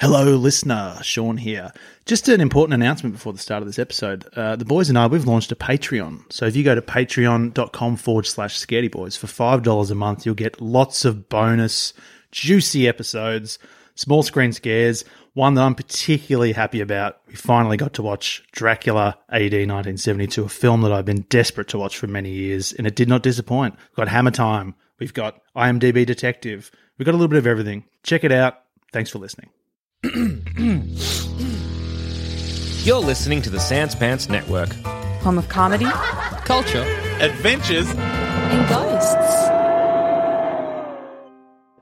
Hello, listener. Sean here. Just an important announcement before the start of this episode. Uh, the boys and I, we've launched a Patreon. So if you go to patreon.com forward slash scaredy boys for $5 a month, you'll get lots of bonus, juicy episodes, small screen scares. One that I'm particularly happy about. We finally got to watch Dracula AD 1972, a film that I've been desperate to watch for many years, and it did not disappoint. We've got Hammer Time. We've got IMDb Detective. We've got a little bit of everything. Check it out. Thanks for listening. You're listening to the Sans Pants Network. Home of comedy Culture. adventures. and ghosts.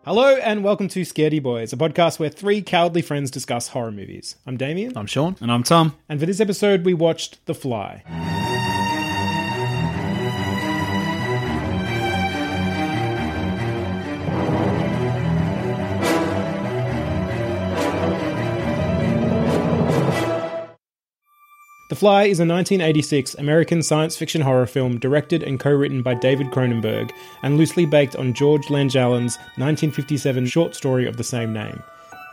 Hello and welcome to Scaredy Boys, a podcast where three cowardly friends discuss horror movies. I'm Damien, I'm Sean. And I'm Tom. and for this episode we watched The Fly. The Fly is a 1986 American science fiction horror film directed and co written by David Cronenberg and loosely based on George Langelaan's 1957 short story of the same name.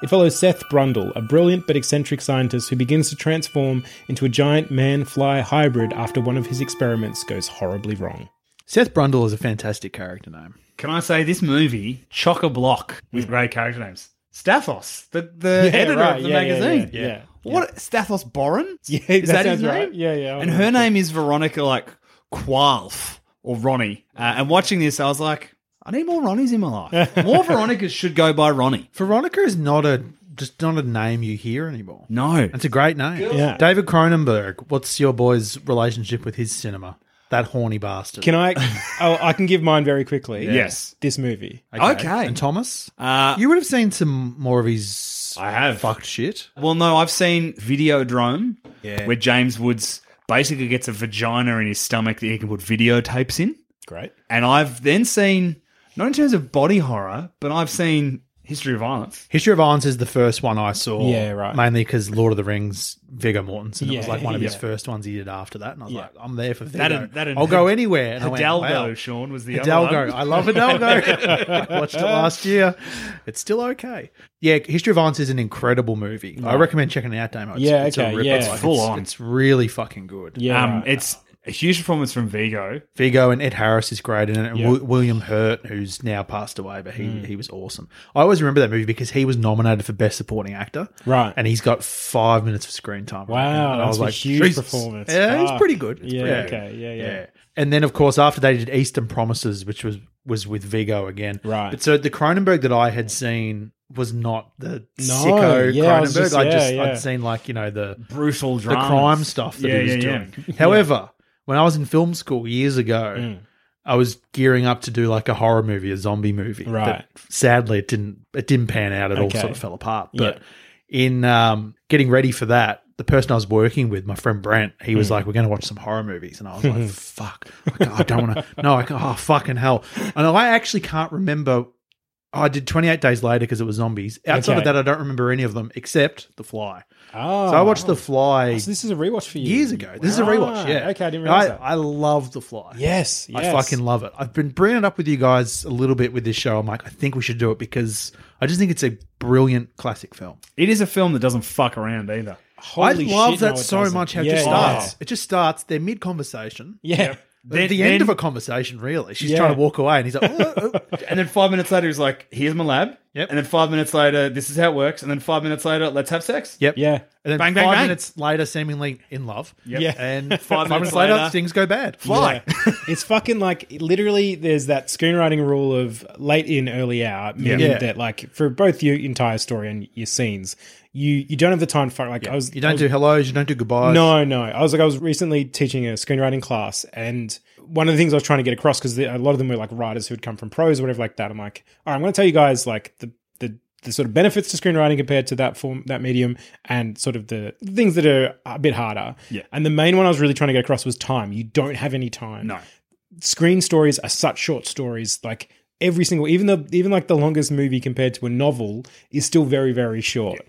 It follows Seth Brundle, a brilliant but eccentric scientist who begins to transform into a giant man fly hybrid after one of his experiments goes horribly wrong. Seth Brundle is a fantastic character name. Can I say this movie chock a block with mm. great character names? Stathos, the, the Yeah, editor right, of the yeah, yeah, magazine. yeah, yeah. What Stathos Boren? Yeah, is that that, his sounds right. Yeah, yeah, I And know. her name is Veronica like Quaife or Ronnie. Uh, and watching this, I was like, I need more Ronnies in my life. more Veronicas should go by Ronnie. Veronica is not a just not a name you hear anymore. No, It's a great name. Yeah. David Cronenberg, what's your boy's relationship with his cinema? That horny bastard. Can I? Oh, I can give mine very quickly. Yes. This movie. Okay. And Thomas? Uh, you would have seen some more of his I have. fucked shit. Well, no, I've seen Videodrome, Yeah. where James Woods basically gets a vagina in his stomach that he can put videotapes in. Great. And I've then seen, not in terms of body horror, but I've seen History of Violence. History of Violence is the first one I saw. Yeah, right. Mainly because Lord of the Rings, Viggo Mortensen. Yeah, It was like one of his yeah. first ones he did after that. And I was Yeah. like, I'm there for Viggo. That and- that and I'll go anywhere. And I went, Hidalgo, wow. Sean, was the Hidalgo. other one. I love Hidalgo. I watched it last year. It's still okay. Yeah, History of Violence is an incredible movie. I recommend checking it out, Damo. It's, Yeah, it's a okay, yeah. It's full it's, on. It's really fucking good. Yeah. Um, right. It's a huge performance from Viggo. Viggo and Ed Harris is great in it, and Yeah. Wi- William Hurt, who's now passed away, but he mm. he was awesome. I always remember that movie because he was nominated for Best Supporting Actor, Right. And he's got five minutes of screen time. Wow, I that's was a like, huge Jesus. performance. Yeah, he's ah. pretty good. It's Yeah, pretty okay, yeah, yeah. And then, of course, after they did Eastern Promises, which was was with Viggo again, Right. But so the Cronenberg that I had seen was not the No, sicko yeah, I Cronenberg. just- I yeah, just yeah. I'd seen like you know the Brutal the crime stuff that Yeah, he was yeah, doing. yeah. However, when I was in film school years ago, Mm. I was gearing up to do like a horror movie, a zombie movie. Right. But sadly, it didn't. It didn't pan out. It all sort of fell apart. Yeah. But in um, getting ready for that, the person I was working with, my friend Brent, he was like, "We're going to watch some horror movies," and I was like, "Fuck, I, don't want to." No, I can't, oh fucking hell! And I actually can't remember. I did 28 days later because it was zombies. Outside Okay. of that, I don't remember any of them except The Fly. Oh, So I watched The Fly oh, So this is a rewatch for you years ago. This is a rewatch. Yeah. Okay, I didn't realize I, that. I love The Fly. yes, yes. I fucking love it. I've been bringing it up with you guys a little bit with this show. I'm like, I think we should do it because I just think it's a brilliant classic film. It is a film that doesn't fuck around either. Holy I love shit, that it so doesn't. much how it Yeah, just yeah. starts. It just starts. They're mid conversation. Yeah. At the Then- end of a conversation, really. She's Yeah. trying to walk away, and he's like, oh, oh. And then five minutes later, he's like, "Here's my lab." Yep. And then five minutes later, this is how it works. And then five minutes later, let's have sex. "Yep, Yeah. And then Bang, five bang, bang. minutes later, seemingly in love. Yeah. And five, minutes later, later, things go bad. Fly. Yeah. it's fucking like literally there's that screenwriting rule of late in, early out, meaning Yeah. that like for both your entire story and your scenes, you you don't have the time to fuck like I was You don't was- do hellos. You don't do goodbyes. No, no. I was like, I was recently teaching a screenwriting class, and one of the things I was trying to get across because a lot of them were like writers who had come from prose or whatever like that. I'm like, all right, I'm going to tell you guys like the the sort of benefits to screenwriting compared to that form, that medium, and sort of the things that are a bit harder. Yeah. And the main one I was really trying to get across was time. You don't have any time. No. Screen stories are such short stories. Like every single, even the even like the longest movie compared to a novel is still very very short.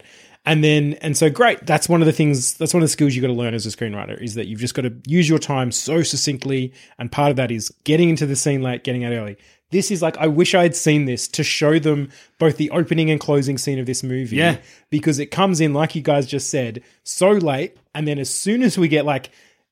And then, and so great. That's one of the things, that's one of the skills you've got to learn as a screenwriter is that you've just got to use your time so succinctly. And part of that is getting into the scene late, getting out early. This is like, I wish I had seen this to show them both the opening and closing scene of this movie. Yeah. Because it comes in, like you guys just said, so late. And then as soon as we get like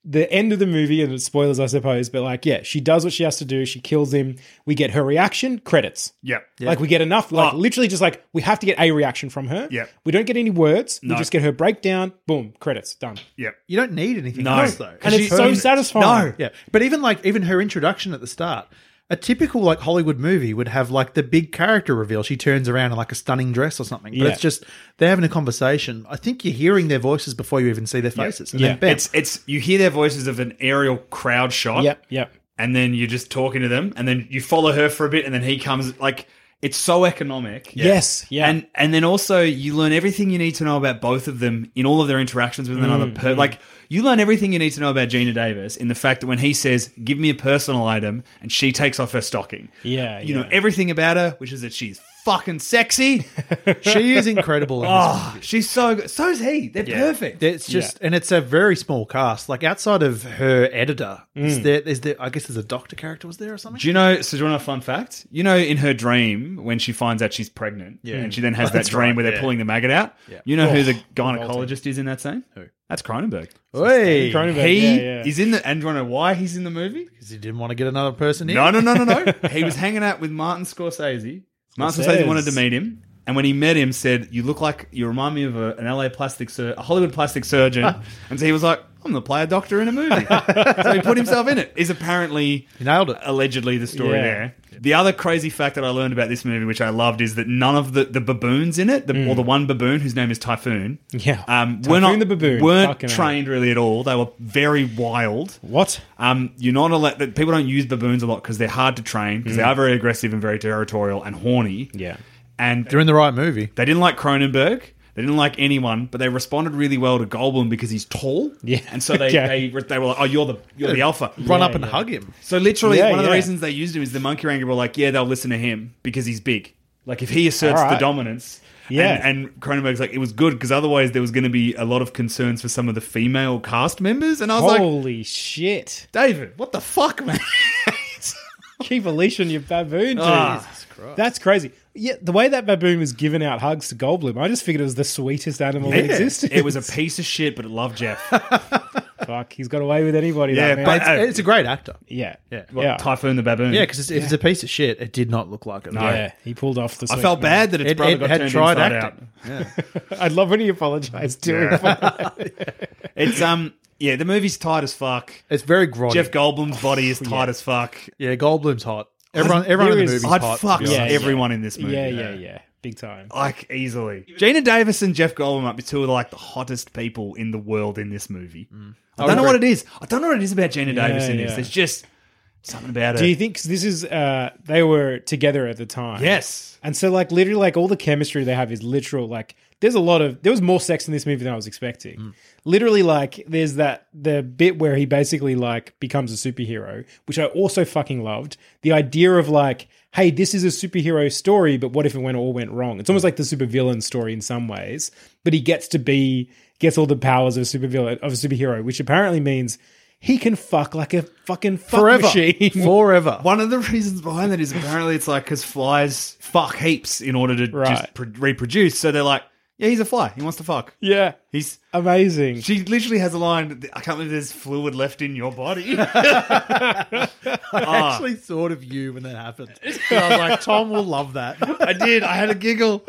the end of the movie, and it's spoilers, I suppose, but like, yeah, she does what she has to do. She kills him. We get her reaction, credits. Yep. Like we get enough, like Oh. literally just like we have to get a reaction from her. Yep. We don't get any words. No. We just get her breakdown. Boom, credits done. Yep. You don't need anything No. else though. And it's so satisfying. No. Yeah, but even like even her introduction at the start, a typical like Hollywood movie would have like the big character reveal. She turns around in like a stunning dress or something, but Yeah. it's just they're having a conversation. I think you're hearing their voices before you even see their faces. And Yeah. It's it's you hear their voices of an aerial crowd shot. Yep, yep. And then you're just talking to them, and then you follow her for a bit, and then he comes. Like it's so economic. Yes, yeah. And and then also you learn everything you need to know about both of them in all of their interactions with another Mm, per like you learn everything you need to know about Geena Davis in the fact that when he says, Give me a personal item and she takes off her stocking. Yeah, You yeah. know everything about her, which is that she's fucking sexy. she is incredible. In oh, she's so good. So is he. They're perfect. It's just, and it's a very small cast. Like outside of her editor, is mm. there? Is there? I guess there's a doctor character. Was there or something? Do you know? So, do you want a fun fact? You know, in her dream, when she finds out she's pregnant, Yeah. and she then has Oh, that dream right, where they're yeah. pulling the maggot out. Yeah. You know who Oh, the gynecologist is in that scene? Who? That's Cronenberg. Hey, Cronenberg, He yeah, yeah. is in the. And do you know why he's in the movie? because he didn't want to get another person in. No, no, no, no, no. he was hanging out with Martin Scorsese. Martin Scorsese Scorsese. wanted to meet him. And when he met him, said, "You look like you remind me of a, an LA plastic, sur- a Hollywood plastic surgeon." and so he was like, "I'm the player doctor in a movie." so he put himself in it. Is apparently He nailed it. allegedly the story Yeah. there. The other crazy fact that I learned about this movie, which I loved, is that none of the, the baboons in it, the, or the one baboon whose name is Typhoon, Yeah. um, Typhoon were not the baboon. weren't Fucking hell. trained really at all. They were very wild. What? Um, you're not allowed. that People don't use baboons a lot because they're hard to train because they are very aggressive and very territorial and horny. Mm. Yeah. And They're in the right movie. they didn't like Cronenberg. They didn't like anyone, but they responded really well to Goldblum because he's tall. Yeah. and so they they, they were like, "Oh, you're the you're the alpha." Run Yeah, up and yeah. hug him. So literally, one of the reasons they used him is the monkey wrangler were like, "Yeah, they'll listen to him because he's big. Like if he asserts right. the dominance." Yeah. and, and Cronenberg's like it was good because otherwise there was going to be a lot of concerns for some of the female cast members, and I was like, Holy shit. David, what the fuck, man? Keep a leash on your baboon. Ah. Jesus That's crazy. Yeah, the way that baboon was giving out hugs to Goldblum, I just figured it was the sweetest animal that existed. It was a piece of shit, but it loved Jeff. fuck. He's got away with anybody. Yeah, that but- It's, it's a great actor. yeah, Yeah. What, yeah, Typhoon the baboon. Yeah, because if it's a piece of shit, it did not look like it. yeah. He pulled off the. I felt smile. bad that its It, brother it got had turned tried inside acting. out. I'd love when he apologized to him. It's um, yeah, the movie's tight as fuck. It's very grotty. Jeff Goldblum's body is tight as fuck. yeah, Goldblum's hot. Everyone, everyone in there the is- movie's I'd hot. fuck be honest. Yeah, everyone in this movie. yeah, yeah, yeah. Big time. Like easily. Geena Davis and Jeff Goldblum might be two of like the hottest people in the world in this movie. Mm. I don't know what it is. I don't know what it is about Geena Yeah, Davis in this. yeah. There's just something about it. Do you think 'cause this is uh they were together at the time? yes. And so like literally like all the chemistry they have is literal like there's a lot of there was more sex in this movie than I was expecting. Mm. Literally like there's that the bit where he basically like becomes a superhero, which I also fucking loved. The idea of like hey, this is a superhero story, but what if it went all went wrong? It's almost like the supervillain story in some ways, but he gets to be gets all the powers of a supervillain of a superhero, which apparently means he can fuck like a fucking fuck Forever. machine. Forever. One of the reasons behind that is apparently it's like because flies fuck heaps in order to Right. just pr- reproduce. So they're like, yeah, he's a fly. He wants to fuck. yeah. He's Amazing. She literally has a line. I can't believe there's fluid left in your body. I ah. actually thought of you when that happened. I was like, Tom will love that. I did. I had a giggle.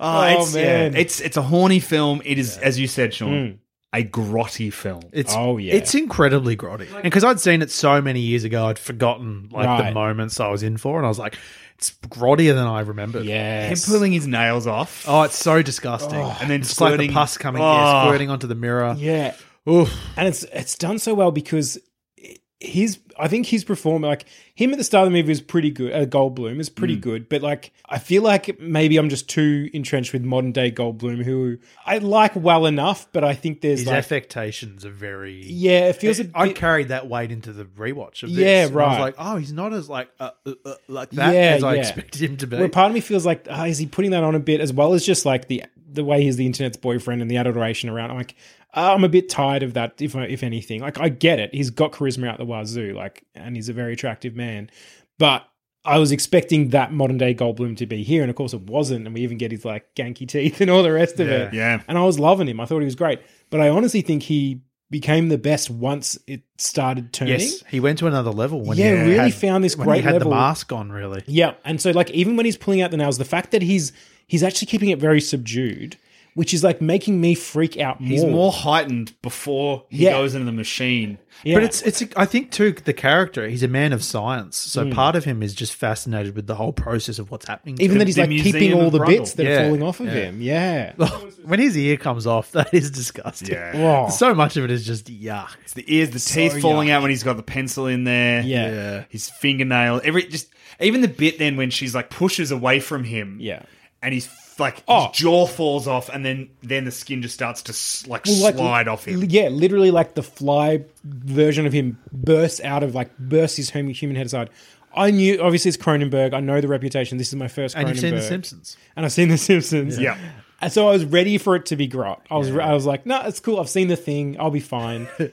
Ah, oh, it's, man. yeah, it's it's a horny film. It is, as you said, Sean, hmm. A grotty film. It's Oh, yeah. it's incredibly grotty. And because I'd seen it so many years ago, I'd forgotten like the moments I was in for, and I was like, it's grottier than I remembered. Him pulling his nails off. Oh, it's so disgusting. Oh. And then it's like the pus coming, yeah, Oh. squirting onto the mirror. Yeah. Oof. And it's it's done so well because it, his I think his performance like him at the start of the movie is pretty good. Uh, Goldblum is pretty good, but like I feel like maybe I'm just too entrenched with modern day Goldblum, who I like well enough, but I think there's His like affectations are very. yeah, it feels a I bit, carried that weight into the rewatch of this. Yeah, and I was right. like, oh, he's not as like uh, uh, uh, like that Yeah, as I yeah. expected him to be. Where part of me feels like, ah, is he putting that on a bit as well as just like the the way he's the internet's boyfriend and the adoration around? I'm like, I'm a bit tired of that. If I- if anything, like I get it, he's got charisma out the wazoo, like, and he's a very attractive man, but. I was expecting that modern day Goldblum to be here, and of course it wasn't. And we even get his like ganky teeth and all the rest of it. Yeah. And I was loving him. I thought he was great. But I honestly think he became the best once it started turning. yes, he went to another level when Yeah, he really had- found this when great he had level. the mask on. Really, Yeah, and so like even when he's pulling out the nails, the fact that he's he's actually keeping it very subdued, which is like making me freak out more. He's more heightened before he Yeah. goes into the machine. yeah. But it's it's I think too the character he's a man of science so Hmm. part of him is just fascinated with the whole process of what's happening. to even him. that he's the like keeping all the bits that are falling off of yeah. him. Yeah. when his ear comes off that is disgusting. Yeah. Oh. So much of it is just yuck. It's the ears, the teeth falling out when he's got the pencil in there. Yeah. Yeah. His fingernail. Every just even the bit then when she's like pushes away from him. Yeah. And he's like Oh. his jaw falls off, and then then the skin just starts to like Well, like, slide off him. Yeah, literally like the fly version of him bursts out of like bursts his hum- human head aside. I knew obviously it's Cronenberg. I know the reputation. This is my first Cronenberg. And you've seen The Simpsons. and I've seen The Simpsons. Yeah. And so I was ready for it to be grot. I was I was like, no, it's cool. I've seen the thing. I'll be fine.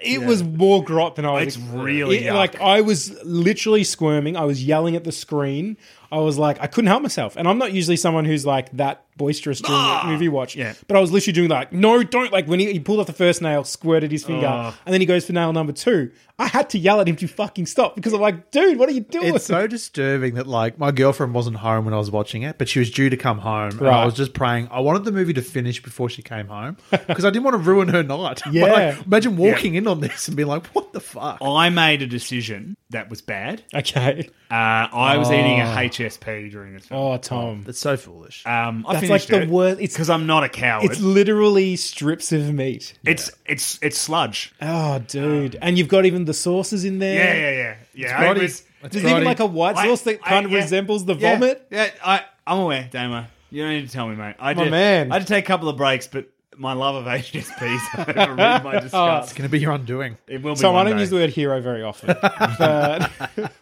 It was more grot than I was. It's really It- yuck. like I was literally squirming. I was yelling at the screen. I was like, I couldn't help myself. And I'm not usually someone who's like that boisterous during a movie watch. Yeah. But I was literally doing like, no, don't. Like when he, he pulled off the first nail, squirted his finger, ah. and then he goes for nail number two. I had to yell at him to fucking stop because I'm like, dude, what are you doing? It's so disturbing that like my girlfriend wasn't home when I was watching it, but she was due to come home. And I was just praying. I wanted the movie to finish before she came home because I didn't want to ruin her night. But, Yeah. like, imagine walking in on this and being like, "What the fuck?" I made a decision that was bad. okay. Uh, I was eating a ah. HSP during this film. Oh, Tom. That's so foolish. Um, I That's like finished the it worst. It's because I'm not a coward. it's literally strips of meat. It's it's it's sludge. Oh, dude. And you've got even the sauces in there. Yeah, yeah, yeah, yeah. I grotty. was- It's There's even like a white I- sauce that I- kind of yeah. resembles the Yeah, vomit. Yeah, I I'm aware, Damo. You don't need to tell me, mate. I My did, man. I had to take a couple of breaks, but my love of HSPs overrid my oh, disgust. it's going to be your undoing. It will be. So I one don't day. use the word hero very often. but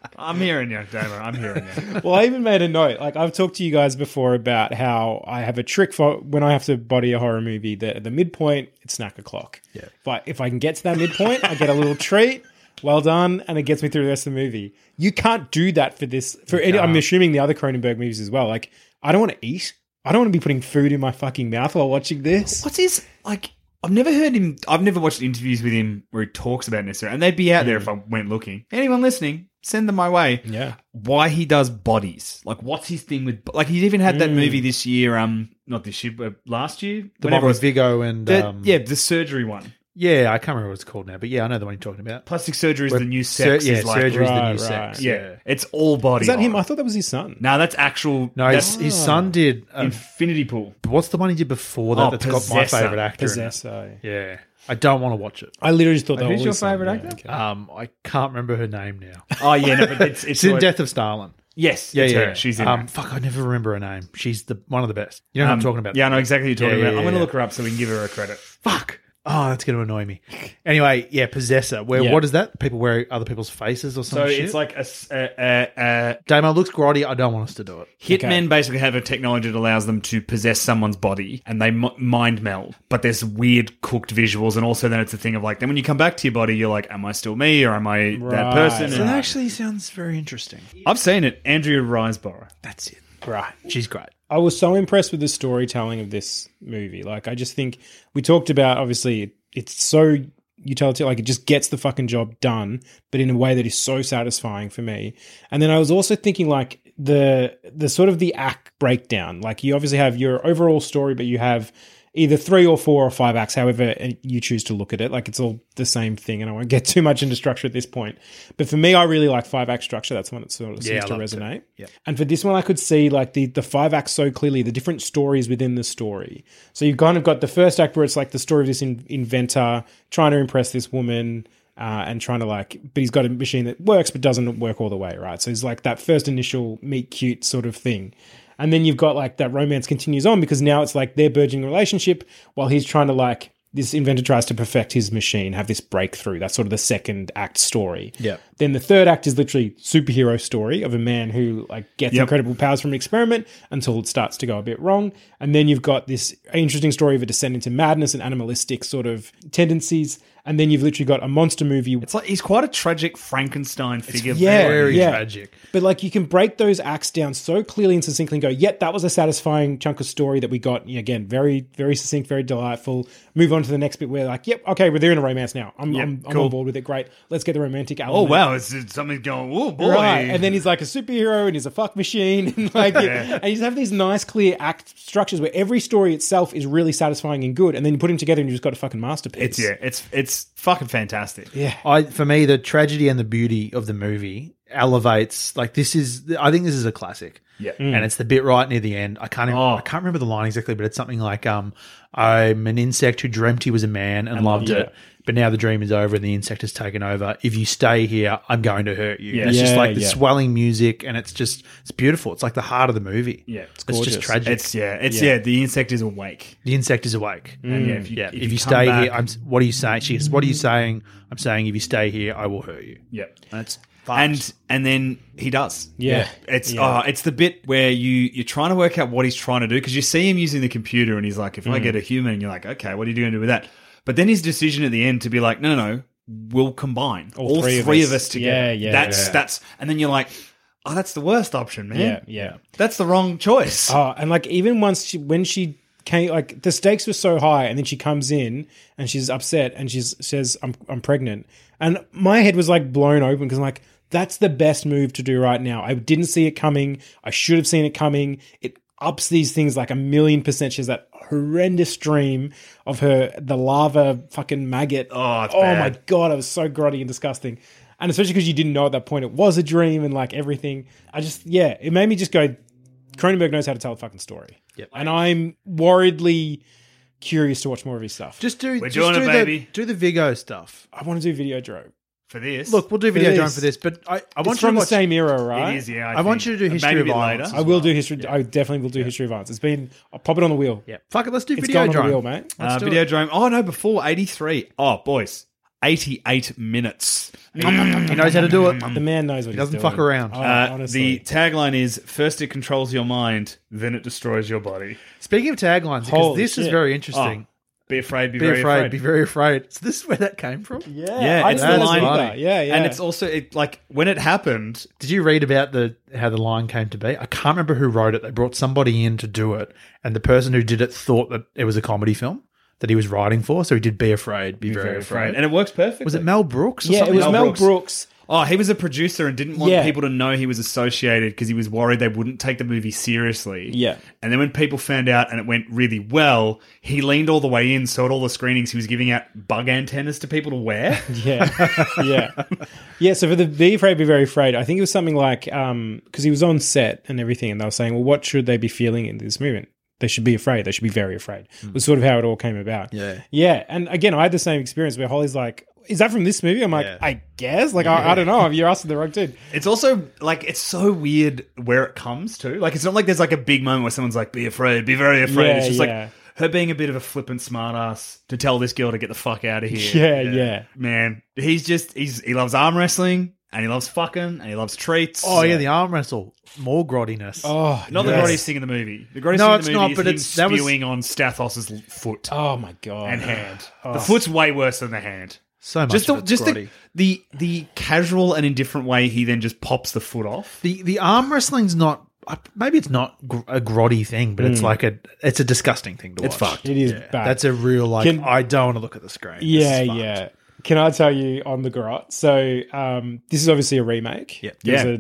I'm hearing you, Damo. I'm hearing you. well, I even made a note. Like I've talked to you guys before about how I have a trick for when I have to body a horror movie. That at the midpoint, it's snack o'clock. Yeah. But if I can get to that midpoint, I get a little treat. Well done, and it gets me through the rest of the movie. You can't do that for this. For any, I'm assuming the other Cronenberg movies as well. Like I don't want to eat. I don't want to be putting food in my fucking mouth while watching this. What's his like? I've never heard him. I've never watched interviews with him where he talks about necessarily, and they'd be out there if I went looking. Anyone listening, send them my way. Yeah. Why he does bodies? Like, what's his thing with? Like, he's even had that movie this year. Um, not this year, but last year. The Whenever one it with was- Viggo and the- um, yeah, the surgery one. Yeah, I can't remember what it's called now, but yeah, I know the one you're talking about. Plastic surgery is Where the new sur- sex. yeah, is like, surgery's the Right, new right. sex. Yeah, it's all body. Is that him? I thought that was his son. No, that's actual. No, his, that's his son did. Um, Infinity Pool. what's the one he did before that? Oh, that's got my Possessor. favorite actor. in it? Possessor. Yeah, I don't want to watch it. I literally just thought that Who's was your his son. favourite Yeah, actor? okay. Um, I can't remember her name now. Oh yeah, no, but it's it's, It's in Death of Stalin. Yes, Yeah, it's yeah. her. She's in. Um, there. fuck, I never remember her name. She's the one of the best. You know what Um, I'm talking about? Yeah, I know exactly what you're talking Yeah, about. yeah, I'm going to yeah. look her up so we can give her a credit. Fuck. Oh, that's going to annoy me. Anyway, yeah, Possessor. Where Yeah. what is that? People wear other people's faces or something. So something. it's like a, s- a- a- a- Damo looks grotty. I don't want us to do it. hitmen basically have a technology that allows them to possess someone's body and they m- mind meld. But there's weird cooked visuals, and also then it's a thing of like, then when you come back to your body, you're like, am I still me or am I that Right. person? So And that actually sounds very interesting. I've seen it. Andrea Riseborough. That's it. Right. She's great. I was so impressed with the storytelling of this movie. Like, I just think we talked about obviously it's so utilitarian, like it just gets the fucking job done, but in a way that is so satisfying for me. And then I was also thinking like the the sort of the act breakdown. Like you obviously have your overall story, but you have either three or four or five acts, however you choose to look at it. Like it's all the same thing, and I won't get too much into structure at this point. But for me, I really like five act structure. That's one that sort of seems I to love it too. resonate. Yeah. And for this one, I could see like the the five acts so clearly, the different stories within the story. So you've kind of got the first act where it's like the story of this in, inventor trying to impress this woman. uh, and trying to like, but he's got a machine that works but doesn't work all the way, right? So it's like that first initial meet cute sort of thing. And then you've got like that romance continues on because now it's like their burgeoning relationship while he's trying to like this inventor tries to perfect his machine, have this breakthrough. That's sort of the second act story. Yeah. Then the third act is literally superhero story of a man who like gets Yep. incredible powers from an experiment until it starts to go a bit wrong. And then you've got this interesting story of a descent into madness and animalistic sort of tendencies. And then you've literally got a monster movie. It's like he's quite a tragic Frankenstein figure. yeah, very yeah. tragic. But like you can break those acts down so clearly and succinctly and go, yep, that was a satisfying chunk of story that we got. Yeah, Again, very, very succinct, very delightful. Move on to the next bit where like, yep, okay, we're there in a romance now. I'm, Yep, I'm, I'm on board with it. Great. Let's get the romantic Oh wow, it's, it's something's going. Oh boy, Right, and then he's like a superhero and he's a fuck machine, and like, and you just have these nice, clear act structures where every story itself is really satisfying and good, and then you put them together and you just got a fucking masterpiece. it's yeah, it's it's fucking fantastic. yeah, I for me the tragedy and the beauty of the movie elevates like this is I think this is a classic. Yeah. And it's the bit right near the end. I can't even, Oh. I can't remember the line exactly, but it's something like um I'm an insect who dreamt he was a man and loved yeah. it. But now the dream is over and the insect has taken over. If you stay here, I'm going to hurt you. Yeah. And it's just like the yeah. swelling music and it's just it's beautiful. It's like the heart of the movie. Yeah, It's, gorgeous. just tragic. It's yeah, it's yeah. The insect is awake. the insect is awake. And yeah, if you, Yeah. If, if, you, come stay back- here, I'm what are you saying? She goes, What are you saying? I'm saying if you stay here, I will hurt you. yeah, That's and and then he does. Yeah. It's Yeah. oh, it's the bit where you you're trying to work out what he's trying to do because you see him using the computer and he's like, if I mm. get a human, and you're like, okay, what are you going to do with that? But then his decision at the end to be like, no, no, no, we'll combine all, three, of, us. together. Yeah, yeah, That's yeah. that's, and then you're like, oh, that's the worst option, man. yeah, yeah. That's the wrong choice. Oh, and like even once she, when she came, like the stakes were so high, and then she comes in and she's upset and she says, "I'm I'm pregnant," and my head was like blown open because I'm like, that's the best move to do right now. I didn't see it coming. I should have seen it coming. It ups these things like a million percent. She has that horrendous dream of her the larva fucking maggot. Oh, it's oh my god, it was so grotty and disgusting. And especially because you didn't know at that point it was a dream and like everything. I just yeah, it made me just go. Cronenberg knows how to tell a fucking story. Yep. And I'm worriedly curious to watch more of his stuff. just do We're just doing do it, the, baby. Do the Viggo stuff. I want to do Videodrome. For this, Look, we'll do For video this. drone for this, but I, I want It's you from to the same era, right? it is. Yeah, I want think. you to do History maybe of a bit Violence later. I will do history. I definitely will do History of Violence. It's been. I'll pop it on the wheel. yeah, fuck it. Let's do It's video going on the drone, wheel, mate. Let's Uh, do video it. drone. Oh no, before eighty three. Oh boys, eighty eight minutes. He knows how to do it. The man knows what he doesn't fuck around. Oh, Uh, the tagline is: first it controls your mind, then it destroys your body. Speaking of taglines, because Holy this is very interesting. Oh, be afraid, be, be very afraid, afraid. be very afraid. So this is where that came from. yeah, Yeah, I it's the line. that. Yeah, yeah. And it's also it, like when it happened. Did you read about the how the line came to be? I can't remember who wrote it. They brought somebody in to do it, and the person who did it thought that it was a comedy film that he was writing for. So he did "Be Afraid, Be, very, afraid. and it works perfectly. was it Mel Brooks? Or yeah, it was Mel Mel Brooks. Brooks. Oh, he was a producer and didn't want Yeah. people to know he was associated because he was worried they wouldn't take the movie seriously. Yeah. And then when people found out and it went really well, he leaned all the way in. So at all the screenings, he was giving out bug antennas to people to wear. Yeah, yeah, yeah. So for the Be Afraid, Be Very Afraid, I think it was something like um, because he was on set and everything, and they were saying, "Well, what should they be feeling in this movement? They should be afraid. They should be very afraid." Hmm. Was sort of how it all came about. Yeah. yeah. And again, I had the same experience where Holly's like, "Is that from this movie?" I'm like, Yeah. "I guess." Like, I, I don't know. You're asking the wrong dude. It's also like it's so weird where it comes to. Like it's not like there's like a big moment where someone's like, "Be afraid, be very afraid." Yeah, it's just yeah. like her being a bit of a flippant smartass to tell this girl to get the fuck out of here. Yeah, yeah. Man, he's just he's he loves arm wrestling and he loves fucking and he loves treats. Oh yeah, the arm wrestle, more grottiness. Oh, Not the yes. grottiest thing in the movie. The grottiest No, thing in it's the not, movie is but him it's- that was- spewing on Stathos's l- foot Oh my god. and hand. Oh. The foot's way worse than the hand. So much. Just of the, just the, the the casual and indifferent way he then just pops the foot off. the the arm wrestling's not. uh, Maybe it's not a grotty thing, but it's like a it's a disgusting thing to watch. It's fucked. It is bad. That's a real like. Can- I don't want to look at the screen. Yeah, yeah. Can I tell you on the garage? So um, this is obviously a remake. Yeah. There's Yeah. a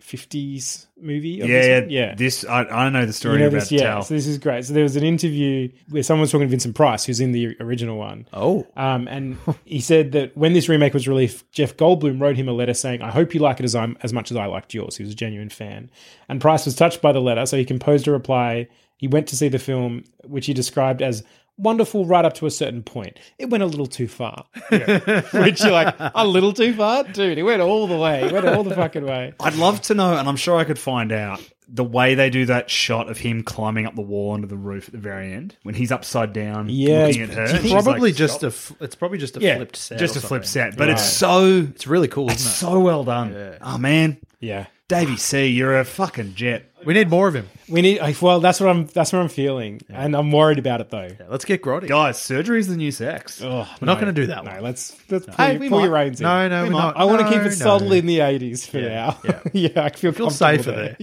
1950s movie. Yeah, yeah, yeah. This I, I know the story You know about this, yeah. tell. So this is great. So there was an interview where someone was talking to Vincent Price, who's in the original one. Oh, Um, and he said that when this remake was released, Jeff Goldblum wrote him a letter saying, "I hope you like it as I'm as much as I liked yours." He was a genuine fan, and Price was touched by the letter, so he composed a reply. He went to see the film, which he described as wonderful right up to a certain point. It went a little too far. Which you're like, a little too far? Dude, it went all the way. It went all the fucking way. I'd love to know, and I'm sure I could find out the way they do that shot of him climbing up the wall under the roof at the very end when he's upside down, Yeah, looking at her. do you and she's probably like, just "Stop." a. F- it's probably just a yeah, flipped set. just a flip set, but it's so It's really cool, isn't it? so well done. Oh man, Yeah. Davey C, you're a fucking jet. We need more of him. We need I- well, that's what I'm that's what I'm feeling. And I'm worried about it though. Yeah, let's get grotty. Guys, surgery is the new sex. Oh, We're not going to do that No, one. let's let's pull, Hey, your- pull your might. reins in. No, no, We we're might. not. I want to No, keep it no. subtle in the 80s for Yeah, now. yeah. yeah, I feel, Feel comfortable safer there.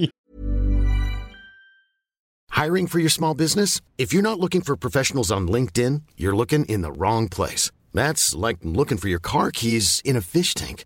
Hiring for your small business? If you're not looking for professionals on LinkedIn, you're looking in the wrong place. That's like looking for your car keys in a fish tank.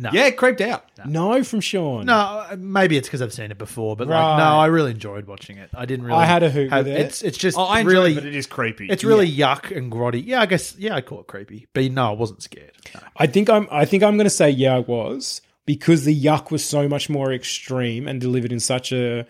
No. Yeah, it creeped out. No, from Sean. No, uh, maybe it's because I've seen it before, but Right. like, no, I really enjoyed watching it. I didn't really. I had a hoot have- with it. It's it's just Oh, I enjoy really, it, but it is creepy. it's really yuck and grotty. Yeah, I guess. Yeah, I call it creepy, but no, I wasn't scared. No. I think I'm I think I'm going to say yeah I was because the yuck was so much more extreme and delivered in such a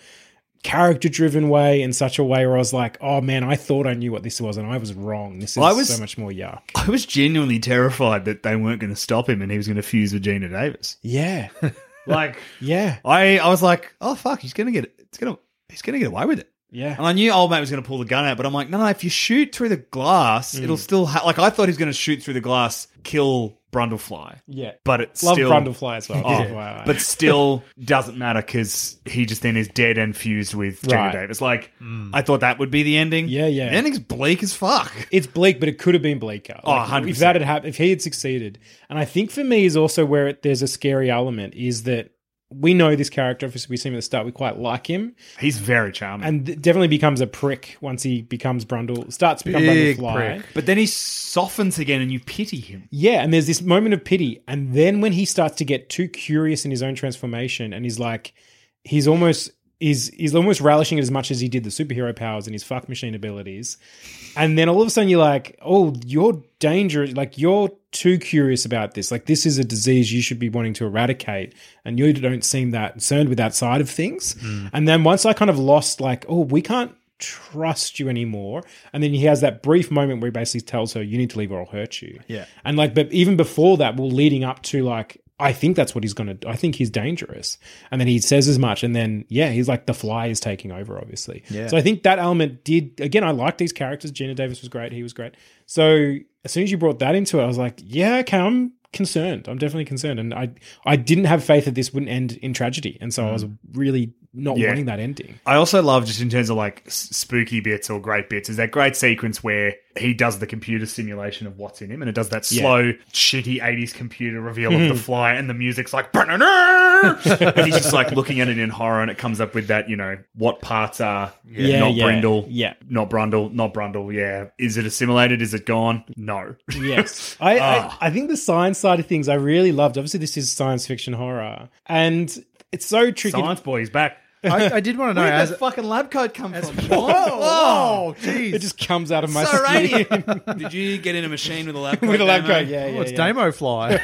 character driven way in such a way where I was like, "Oh man, I thought I knew what this was and I was wrong. This is I was- so much more yuck." I was genuinely terrified that they weren't going to stop him and he was going to fuse with Geena Davis. Yeah. Like, Yeah. I, I was like, oh fuck, he's going to get it. It's going to, he's going to get away with it. Yeah. And I knew old mate was going to pull the gun out, but I'm like, no, no, if you shoot through the glass, Mm. it'll still ha- like I thought he was going to shoot through the glass, kill Brundlefly, Yeah. but it Love still Brundlefly as well. Oh, FYI. but still doesn't matter because he just then is dead and fused with Geena Right. Davis. Like mm. I thought that would be the ending. Yeah, yeah. The ending's bleak as fuck. it's bleak, but it could have been bleaker. Oh, 100%. If that had happened, if he had succeeded, and I think for me is also where it, there's a scary element is that we know this character. Obviously, we see him at the start. We quite like him, He's very charming. and th- definitely becomes a prick once he becomes Brundle. Starts to become Big Brundlefly. but then he softens again and you pity him. Yeah, and there's this moment of pity, and then when he starts to get too curious in his own transformation, and he's like, he's almost he's he's almost relishing it as much as he did the superhero powers and his fuck machine abilities, and then all of a sudden you're like, oh, you're dangerous, like you're too curious about this, like this is a disease you should be wanting to eradicate, and you don't seem that concerned with that side of things, mm. and then once I kind of lost, like, oh, we can't trust you anymore. And then he has that brief moment where he basically tells her, you need to leave or I'll hurt you. Yeah. And like, but even before that, well, leading up to like, I think that's what he's going to do. I think he's dangerous. And then he says as much. And then, yeah, he's like, the fly is taking over, obviously. Yeah. So I think that element did, again, I like these characters. Geena Davis was great. He was great. So as soon as you brought that into it, I was like, yeah, okay, I'm concerned. I'm definitely concerned. And I, I didn't have faith that this wouldn't end in tragedy. And so I was mm. really not Yeah. wanting that ending. I also love just in terms of like spooky bits or great bits is that great sequence where he does the computer simulation of what's in him and it does that Yeah. slow shitty 80s computer reveal of the fly and the music's like and he's just like looking at it in horror and it comes up with that you know what parts are Yeah, not yeah, Brundle yeah. not Brundle not Brundle yeah is it assimilated is it gone no Yes. I, Ah. I I think the science side of things I really loved. Obviously, this is science fiction horror. And it's so tricky. science boy he's back I, I did want to know where as did that fucking lab coat come from whoa, whoa, jeez, It just comes out of my so skin. radiant did you get in a machine with a lab coat with a lab Damo? coat. Yeah, yeah. oh, it's yeah. Damo Fly.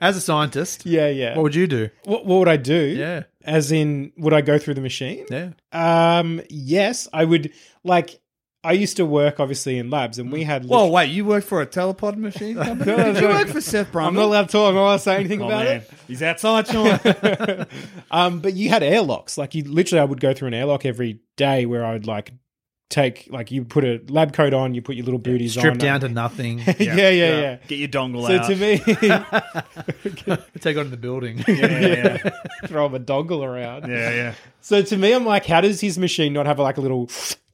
as a scientist, Yeah, yeah. what would you do? what, what would I do? Yeah. As in, would I go through the machine? Yeah, Um, yes, I would. Like, I used to work obviously in labs, and we had. Whoa, lit- wait! You work for a telepod machine company? No, Did you no. work for Seth Brundle? I'm not allowed to talk. I'm not allowed to say anything about man. it. He's outside, Sean. Um, but you had airlocks. Like you literally, I would go through an airlock every day where I would like take like you put a lab coat on, you put your little booties on. strip on, down to nothing. yeah, yeah, yeah. Get your dongle out. So out. to me, Take on the building. yeah, yeah, throw him a dongle around. yeah, yeah. So to me, I'm like, how does his machine not have like a little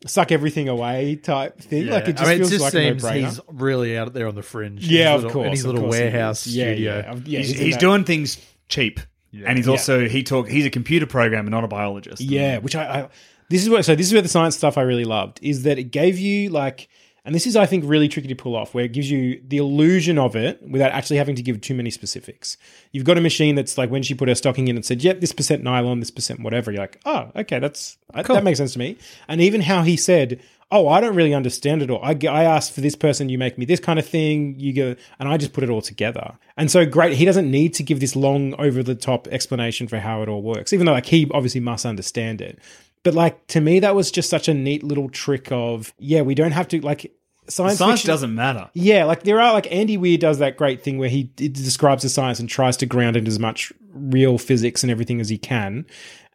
suck everything away type thing? Like it just I mean, it feels just like seems a no-brainer. he's really out there on the fringe. yeah, in of little, course, in his of little course he warehouse is. Yeah, studio. Yeah, yeah. he's he's he's doing things cheap, and he's Yeah. also he talk. He's a computer programmer, not a biologist. Yeah, which I, I this is what so this is where the science stuff I really loved is that it gave you like And this is, I think, really tricky to pull off, where it gives you the illusion of it without actually having to give too many specifics. You've got a machine that's like when she put her stocking in and said, "Yep, this percent nylon, this percent whatever." You're like, "Oh, okay, that's that makes sense to me." And even how he said, "Oh, I don't really understand it all. I asked for this person, you make me this kind of thing. You go, and I just put it all together." And so great, he doesn't need to give this long, over the top explanation for how it all works, even though like he obviously must understand it. But like to me, that was just such a neat little trick of yeah, we don't have to like science. Science fiction- doesn't matter. Yeah, like there are like Andy Weir does that great thing where he d- describes the science and tries to ground it as much real physics and everything as he can.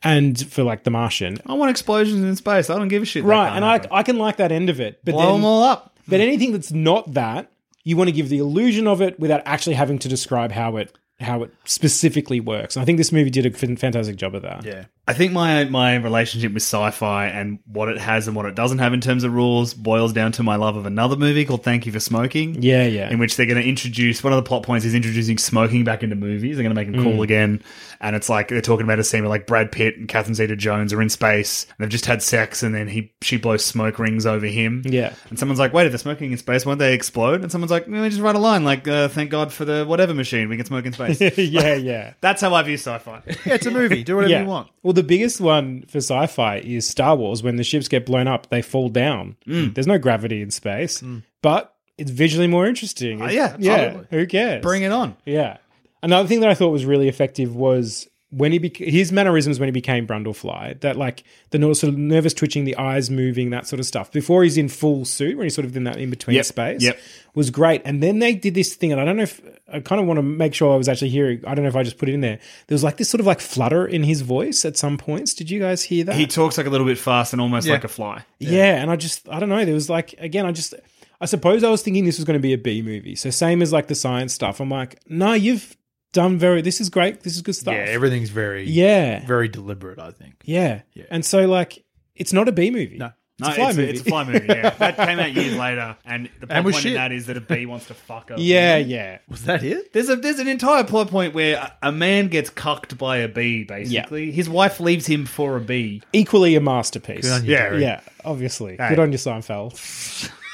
And for like The Martian, I want explosions in space. I don't give a shit. right? And I happen. I can like that end of it, but blow then, them all up. but anything that's not that, you want to give the illusion of it without actually having to describe how it how it specifically works. And I think this movie did a fantastic job of that. Yeah. I think my my relationship with sci-fi and what it has and what it doesn't have in terms of rules boils down to my love of another movie called Thank You for Smoking. Yeah, yeah. In which they're going to introduce one of the plot points is introducing smoking back into movies. They're going to make them Mm. cool again, and it's like they're talking about a scene where like Brad Pitt and Catherine Zeta-Jones are in space. And they've just had sex, and then he she blows smoke rings over him. Yeah. and someone's like, "Wait, if they're smoking in space, won't they explode?" And someone's like, "No, just write a line like, uh, thank God for the whatever machine we can smoke in space." yeah, yeah. That's how I view sci-fi. Yeah, it's a movie. Do whatever yeah. you want. Well, the biggest one for sci-fi is Star Wars. When the ships get blown up, they fall down. Mm. There's no gravity in space, but it's visually more interesting. It's- yeah, yeah. totally. Who cares? Bring it on. Yeah. Another thing that I thought was really effective was when he bec- his mannerisms when he became Brundlefly. That like the sort of nervous twitching, the eyes moving, that sort of stuff. Before he's in full suit, when he's sort of in that in between Yep, space, yep. was great. And then they did this thing, and I don't know if I kind of want to make sure I was actually hearing. I don't know if I just put it in there. There was like this sort of like flutter in his voice at some points. Did you guys hear that? He talks like a little bit fast and almost Yeah. like a fly. Yeah. and I just I don't know. There was like again, I just I suppose I was thinking this was going to be a B movie. So same as like the science stuff. I'm like, no, you've done very. This is great. This is good stuff. Yeah, everything's very, Yeah, very deliberate. I think. yeah. yeah. And so like, it's not a B movie. No. it's No, a fly it's, movie. it's a fly movie. Yeah, that came out years later, and the plot And was point in that is that a bee wants to fuck up. yeah, yeah. Was that it? There's a there's an entire plot point where a, a man gets cucked by a bee. Basically, his wife leaves him for a bee. Equally a masterpiece. Good on you, Yeah, Jerry. Yeah, obviously. Hey. Good on you, Seinfeld.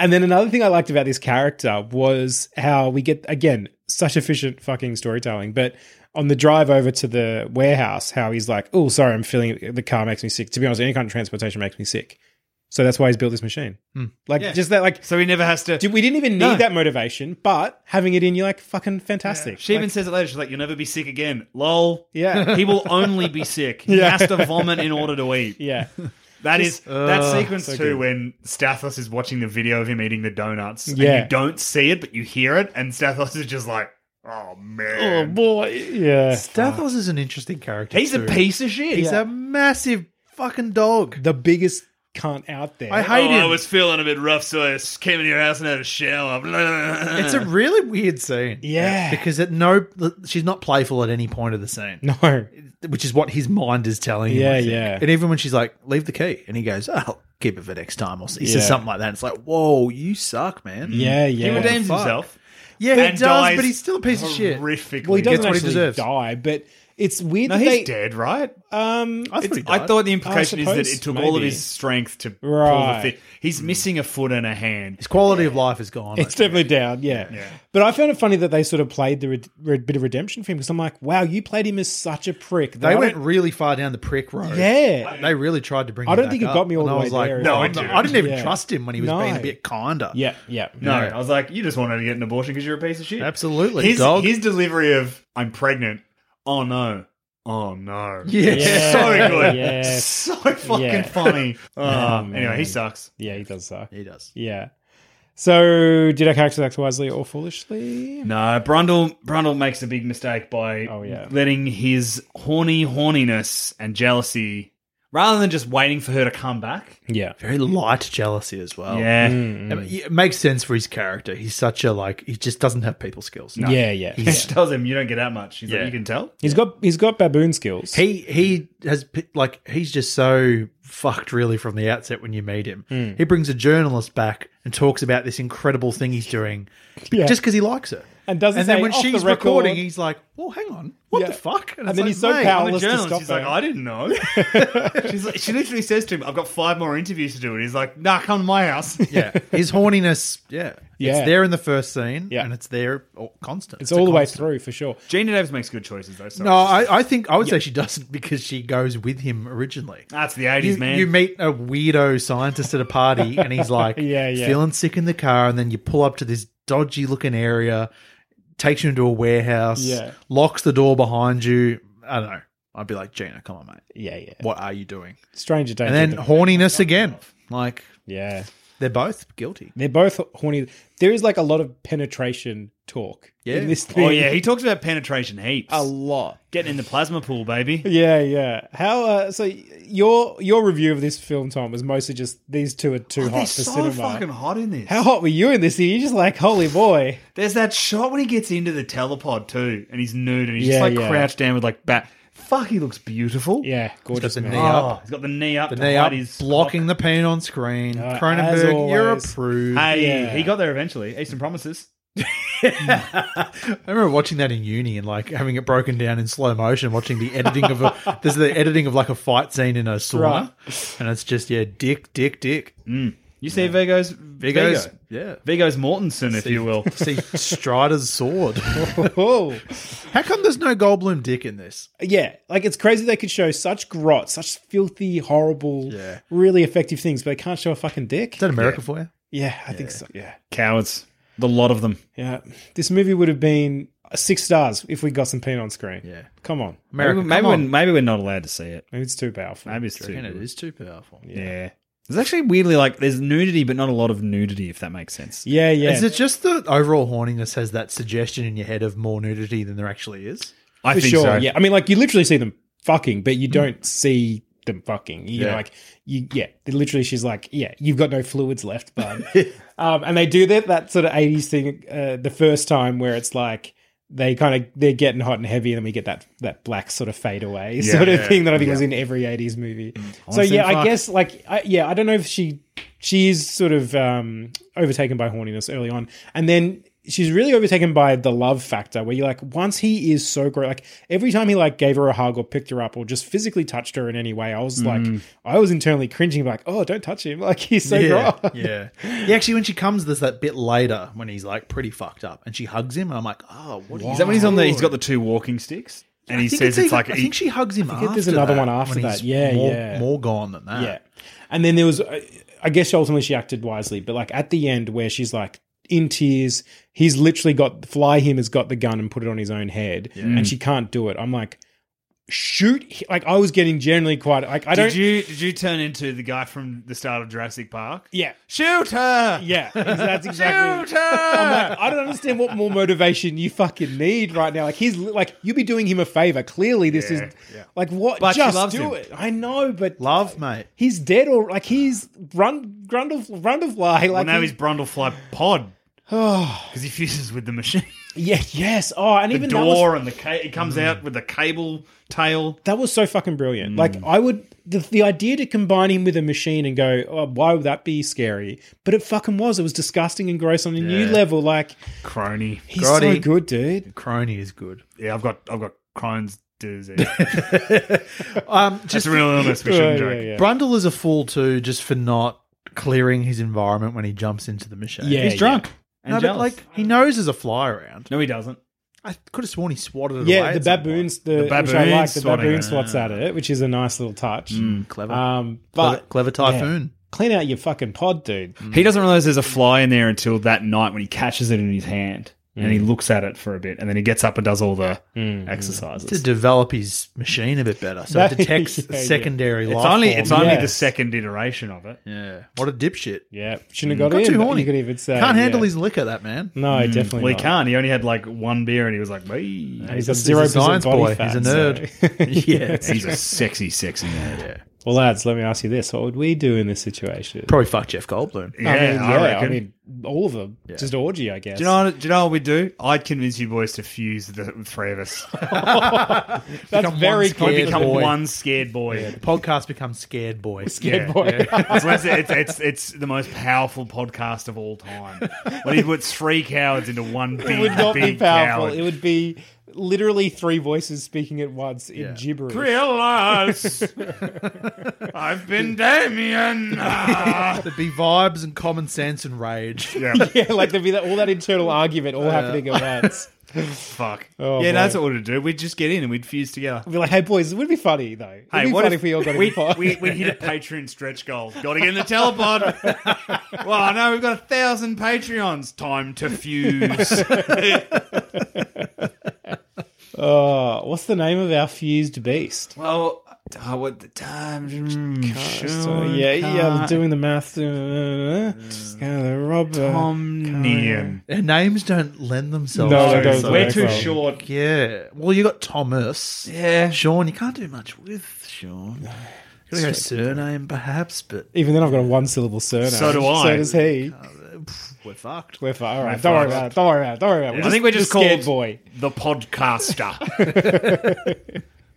and then another thing I liked about this character was how we get again such efficient fucking storytelling, but on the drive over to the warehouse, how he's like, "Oh, sorry, I'm feeling the car makes me sick." To be honest, any kind of transportation makes me sick. So that's why he's built this machine. Hmm. Like just that, like So he never has to. Dude, we didn't even need No. that motivation, but having it in, you're like fucking fantastic. She even says it later. She's like, "You'll never be sick again." Lol. Yeah. He will only be sick. He Yeah. has to vomit in order to eat. yeah, That is that uh, sequence so too good. when Stathos is watching the video of him eating the donuts. And Yeah. you don't see it, but you hear it, and Stathos is just like, "Oh man, Oh boy, yeah. Stathos is an interesting character. he's a piece of shit." He's a massive fucking dog. The biggest cunt out there. I hate oh, I was feeling a bit rough, so I came in your house and had a shower. It's a really weird scene. Yeah. because at no, she's not playful at any point of the scene. no. which is what his mind is telling him. Yeah, yeah. And even when she's like, "Leave the key," and he goes, "Oh, I'll keep it for next time," or he Yeah. says something like that. It's like, "Whoa, you suck, man." Yeah, yeah. he yeah. redeems himself. yeah, he does, but he's still a piece of shit. Horrifically. Well, he doesn't Gets what he actually deserves. die, but it's weird No, that he's they. dead, right? Um, I thought I thought the implication is that it took all of maybe. his strength to pull the Right. thing. He's missing a foot and a hand. his quality of life is gone. It's definitely down, yeah. But I found it funny that they sort of played the red, red, bit of redemption for him because I'm like, wow, you played him as such a prick. They I went really far down the prick road. yeah. They really tried to bring. I him don't back think it up. got me all And the I way was like, there. No, I, it didn't. I didn't even Yeah. trust him when he was No. being a bit kinder. Yeah, yeah. No, I was like, you just wanted to get an abortion because you're a piece of shit. Absolutely, His, dog. his delivery of "I'm pregnant." Oh no. Oh no. Yeah. Yeah. So good. Yeah. So fucking Yeah. funny. Oh, Uh, anyway, he sucks. Yeah, he does suck. he does. Yeah. So, did our characters act wisely or foolishly? No, Brundle Brundle makes a big mistake by Oh, yeah. letting his horny horniness and jealousy rather than just waiting for her to come back. Yeah. Very light jealousy as well. Yeah. I mean, It makes sense for his character. He's such a like. He just doesn't have people skills. Yeah, yeah. He just tells him you don't get that much. He's Yeah. like, you can tell. He's got he's got baboon skills. He he has like he's just so fucked really from the outset when you meet him. Hmm. He brings a journalist back and talks about this incredible thing he's doing Yeah. just because he likes it. And doesn't and then when "Off the she's record." recording, he's like, "Well, hang on, what Yeah. the fuck?" And it's then like, he's so mate, powerless. To stop He's like. I didn't know. She's like, she literally says to him, "I've got five more interviews to do," and he's like, "Nah, come to my house." Yeah, his horniness. Yeah, Yeah. it's there in the first scene, Yeah. and it's there all- constant. It's a all the way through for sure. Geena Davis makes good choices though. Sorry. No, I, I think I would say she doesn't because she goes with him originally. that's the '80s, You, man. you meet a weirdo scientist at a party, and he's like, Yeah, yeah. feeling sick in the car, and then you pull up to this dodgy looking area, takes you into a warehouse, Yeah. locks the door behind you. I don't know. I'd be like, Geena, come on, mate. Yeah, yeah. What are you doing? Stranger danger. And then horniness again. Like yeah, they're both guilty. they're both horny. There is like a lot of penetration talk Yeah. in this thing. oh yeah, he talks about penetration heaps. a lot. Getting in the plasma pool, baby. Yeah, yeah. How? Uh, so your your review of this film, Tom, was mostly just these two are too Oh, hot for so cinema. fucking hot in this. How hot were you in this? You're just like, holy boy. There's that shot when he gets into the telepod too, and he's nude, and he's Yeah, just like yeah. crouched down with like bat. Fuck, he looks beautiful. Yeah, gorgeous the man. knee Oh, up. he's got the knee up. The to knee hide up, his blocking the pain on screen. Uh, as Cronenberg, you're always. approved. Hey, Yeah. he got there eventually. Eastern Promises. I remember watching that in uni and like having it broken down in slow motion, watching the editing of a there's the editing of like a fight scene in a sauna, and it's just yeah, dick, dick, dick. You see Viggo's Viggo's Viggo. yeah. Viggo's Mortensen, if you will. See Strider's sword. How come there's no Goldblum dick in this? yeah. Like it's crazy they could show such grot, such filthy, horrible, Yeah. really effective things, but they can't show a fucking dick. Is that America for you? Yeah, I think so. Yeah, Cowards. The lot of them. yeah. This movie would have been six stars if we got some pain on screen. Yeah. come on. America, maybe, maybe, come we're, on. maybe we're not allowed to see it. Maybe it's too powerful. Maybe it's too. And it good. is too powerful. Yeah. There's actually weirdly like there's nudity, but not a lot of nudity, if that makes sense. Yeah, yeah. Is it just the overall horniness has that suggestion in your head of more nudity than there actually is? I for think sure. so. Yeah, I mean, like you literally see them fucking, but you don't see them fucking. You know, Yeah. like you, yeah. They literally, she's like, yeah, you've got no fluids left, bud. um, and they do that that sort of eighties thing uh, the first time where it's like. They kind of they're getting hot and heavy, and then we get that that black sort of fade away sort of yeah, thing that I think was in every eighties movie. So see yeah, I guess like I, yeah, I don't know if she she is sort of um, overtaken by horniness early on, and then she's really overtaken by the love factor, where you're like, once he is so great, like every time he like gave her a hug or picked her up or just physically touched her in any way, I was like, I was internally cringing, like, oh, don't touch him, like he's so yeah, great. yeah. Yeah, actually, when she comes, there's that bit later when he's like pretty fucked up, and she hugs him, and I'm like, oh, what? Is that when he's on the? He's got the two walking sticks, and he says it's, like I think she hugs him. I think after there's another that, one after when that. Yeah, more, yeah. more gone than that. Yeah. And then there was, uh, I guess ultimately she acted wisely, but like at the end where she's like in tears, he's literally got, Fly Him has got the gun and put it on his own head and she can't do it. I'm like, shoot. Like I was getting generally quite, like I don't, Did you did you turn into the guy from the start of Jurassic Park? yeah. Shoot her! Yeah, that's exactly. Shoot her! I'm like, I don't understand what more motivation you fucking need right now. Like he's like, you'd be doing him a favor. Clearly, this is like what? But she just loves do him. it. I know, but Love, mate. he's dead or like he's run Brundle Brundlefly. Like well, now he- he's Brundlefly Pod because he fuses with the machine. yeah, yes. Oh, and The even door that was, and the ca- it comes out with the cable tail. that was so fucking brilliant. Like I would the the idea to combine him with a machine and go, oh, why would that be scary? But it fucking was. It was disgusting and gross on a new Yeah. level. Like Crony. he's so good, dude. Crony is good. Yeah, I've got I've got Crohn's disease. Um, Just just a real illness. We shouldn't Yeah, joke. yeah, yeah. Brundle is a fool too, just for not clearing his environment when he jumps into the machine. Yeah, He's drunk and no, but like he knows there's a fly around. no, he doesn't. I could have sworn he swatted it away. Yeah, the at some point. baboons, the, The which I baboons like, the swatting baboon it. swats at it, which is a nice little touch. Clever, Um, clever, but clever typhoon. clean out your fucking pod, dude. He doesn't realize there's a fly in there until that night when he catches it in his hand and he mm. looks at it for a bit and then he gets up and does all the mm. exercises. To develop his machine a bit better, so it detects yeah, yeah. secondary It's only forms. it's only Yes. the second iteration of it. yeah. What a dipshit! Yeah, shouldn't have mm. got, Got in. too but horny. You could even say Can't handle yeah. his liquor, that man. No, definitely Well, he not. can't. He only had like one beer and he was like, "Hey." He's He's a a zero percent science body boy. fat. He's a so- nerd. yeah, He's a sexy, sexy nerd. Yeah. Well, lads, let me ask you this: What would we do in this situation? Probably fuck Jeff Goldblum. Yeah, I mean, I yeah, I, reckon. mean, all of them. Just orgy, I guess. Do you know? What, do you know what we'd do? I'd convince you boys to fuse the three of us. That's Become very one scared cool. Become boy. one scared boy. The podcast becomes Scared Boy. Scared Yeah, boy. It's, it's, it's, it's, it's the most powerful podcast of all time. When you put three cowards into one big, it would not be big powerful. coward. It would be literally three voices speaking at once in gibberish. Realize I've been Damien. Ah. There'd be vibes and common sense and rage. yeah, yeah, like there'd be that, all that internal argument all happening at once. fuck. Oh, yeah, boy. that's what we'd do. We'd just get in and we'd fuse together. We'd be like, hey boys, it would be funny though. It'd Hey, be what funny if, if we all got we, in the we, we hit a Patreon stretch goal? Got to get in the telepod. well, I know we've got a thousand Patreons. Time to fuse. Oh, what's the name of our fused beast? well, uh, what the time? So, yeah, yeah, doing the math. Uh, kind of Robert. Omnium. Their names don't lend themselves No, to they don't. so- We're too well. short. Yeah. Well, you got Thomas. Yeah. Sean, you can't do much with Sean. Got to go surname, perhaps, but Even then, I've got a one syllable surname. So do I. So does he. We're fucked. We're fucked. All right, We're don't worry about it. Don't worry about it. Don't worry about it. I think we're just the scared called boy. the podcaster.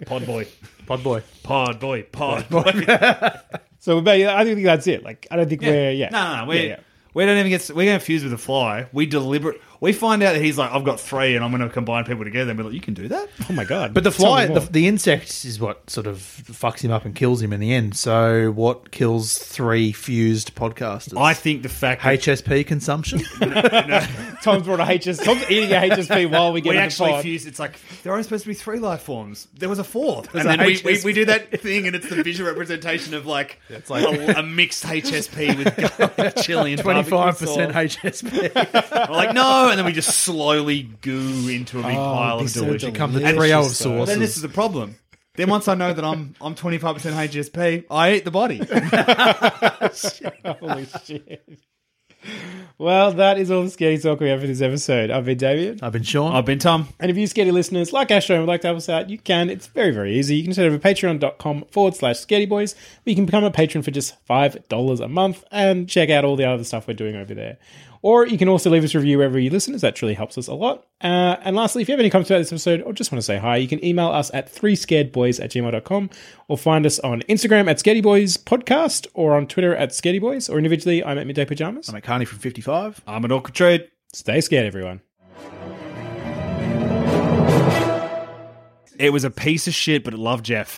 Pod boy. Pod boy. Pod boy. Pod boy. So, but yeah, I think that's it. Like, I don't think we're yeah. No, no, no. We, Yeah, yeah. we don't even get. We're going to fuse with a fly. We deliberate. We find out that he's like, I've got three, and I'm going to combine people together. And we're like, you can do that. Oh my god! But the fly, the, the insect is what sort of fucks him up and kills him in the end. So, what kills three fused podcasters? I think the fact that HSP consumption. Tom's brought a HS. Tom's eating a HSP while we get we in the actually pod. fused. It's like there are only supposed to be three life forms. There was a fourth, and then we, we, we do that thing, and it's the visual representation of like, it's like- a, a mixed HSP with garlic, chili, and twenty five percent. HSP. We're like no, and then we just slowly goo into a big oh, pile of so delicious. Become the delicious, trio of though. sauces. Then this is the problem. Then once I know that I'm I'm 25% HSP, I eat the body. Holy shit! Well, that is all the scary talk we have for this episode. I've been Damien. I've been Sean. I've been Tom. And if you scaredy listeners like our show and would like to help us out, you can. It's very, very easy. You can just head over to patreon.com forward slash scaredy boys. You can become a patron for just $5 a month and check out all the other stuff we're doing over there. Or you can also leave us a review wherever you listen, as that truly helps us a lot. Uh, and lastly, if you have any comments about this episode or just want to say hi, you can email us at 3scaredboys at gmail.com or find us on Instagram at scaredyboys podcast or on Twitter at scaredyboys or individually, I'm at midday pajamas. I'm at Carney from fifty five. I'm an awkward trade. Stay scared, everyone. It was a piece of shit, but it loved Jeff.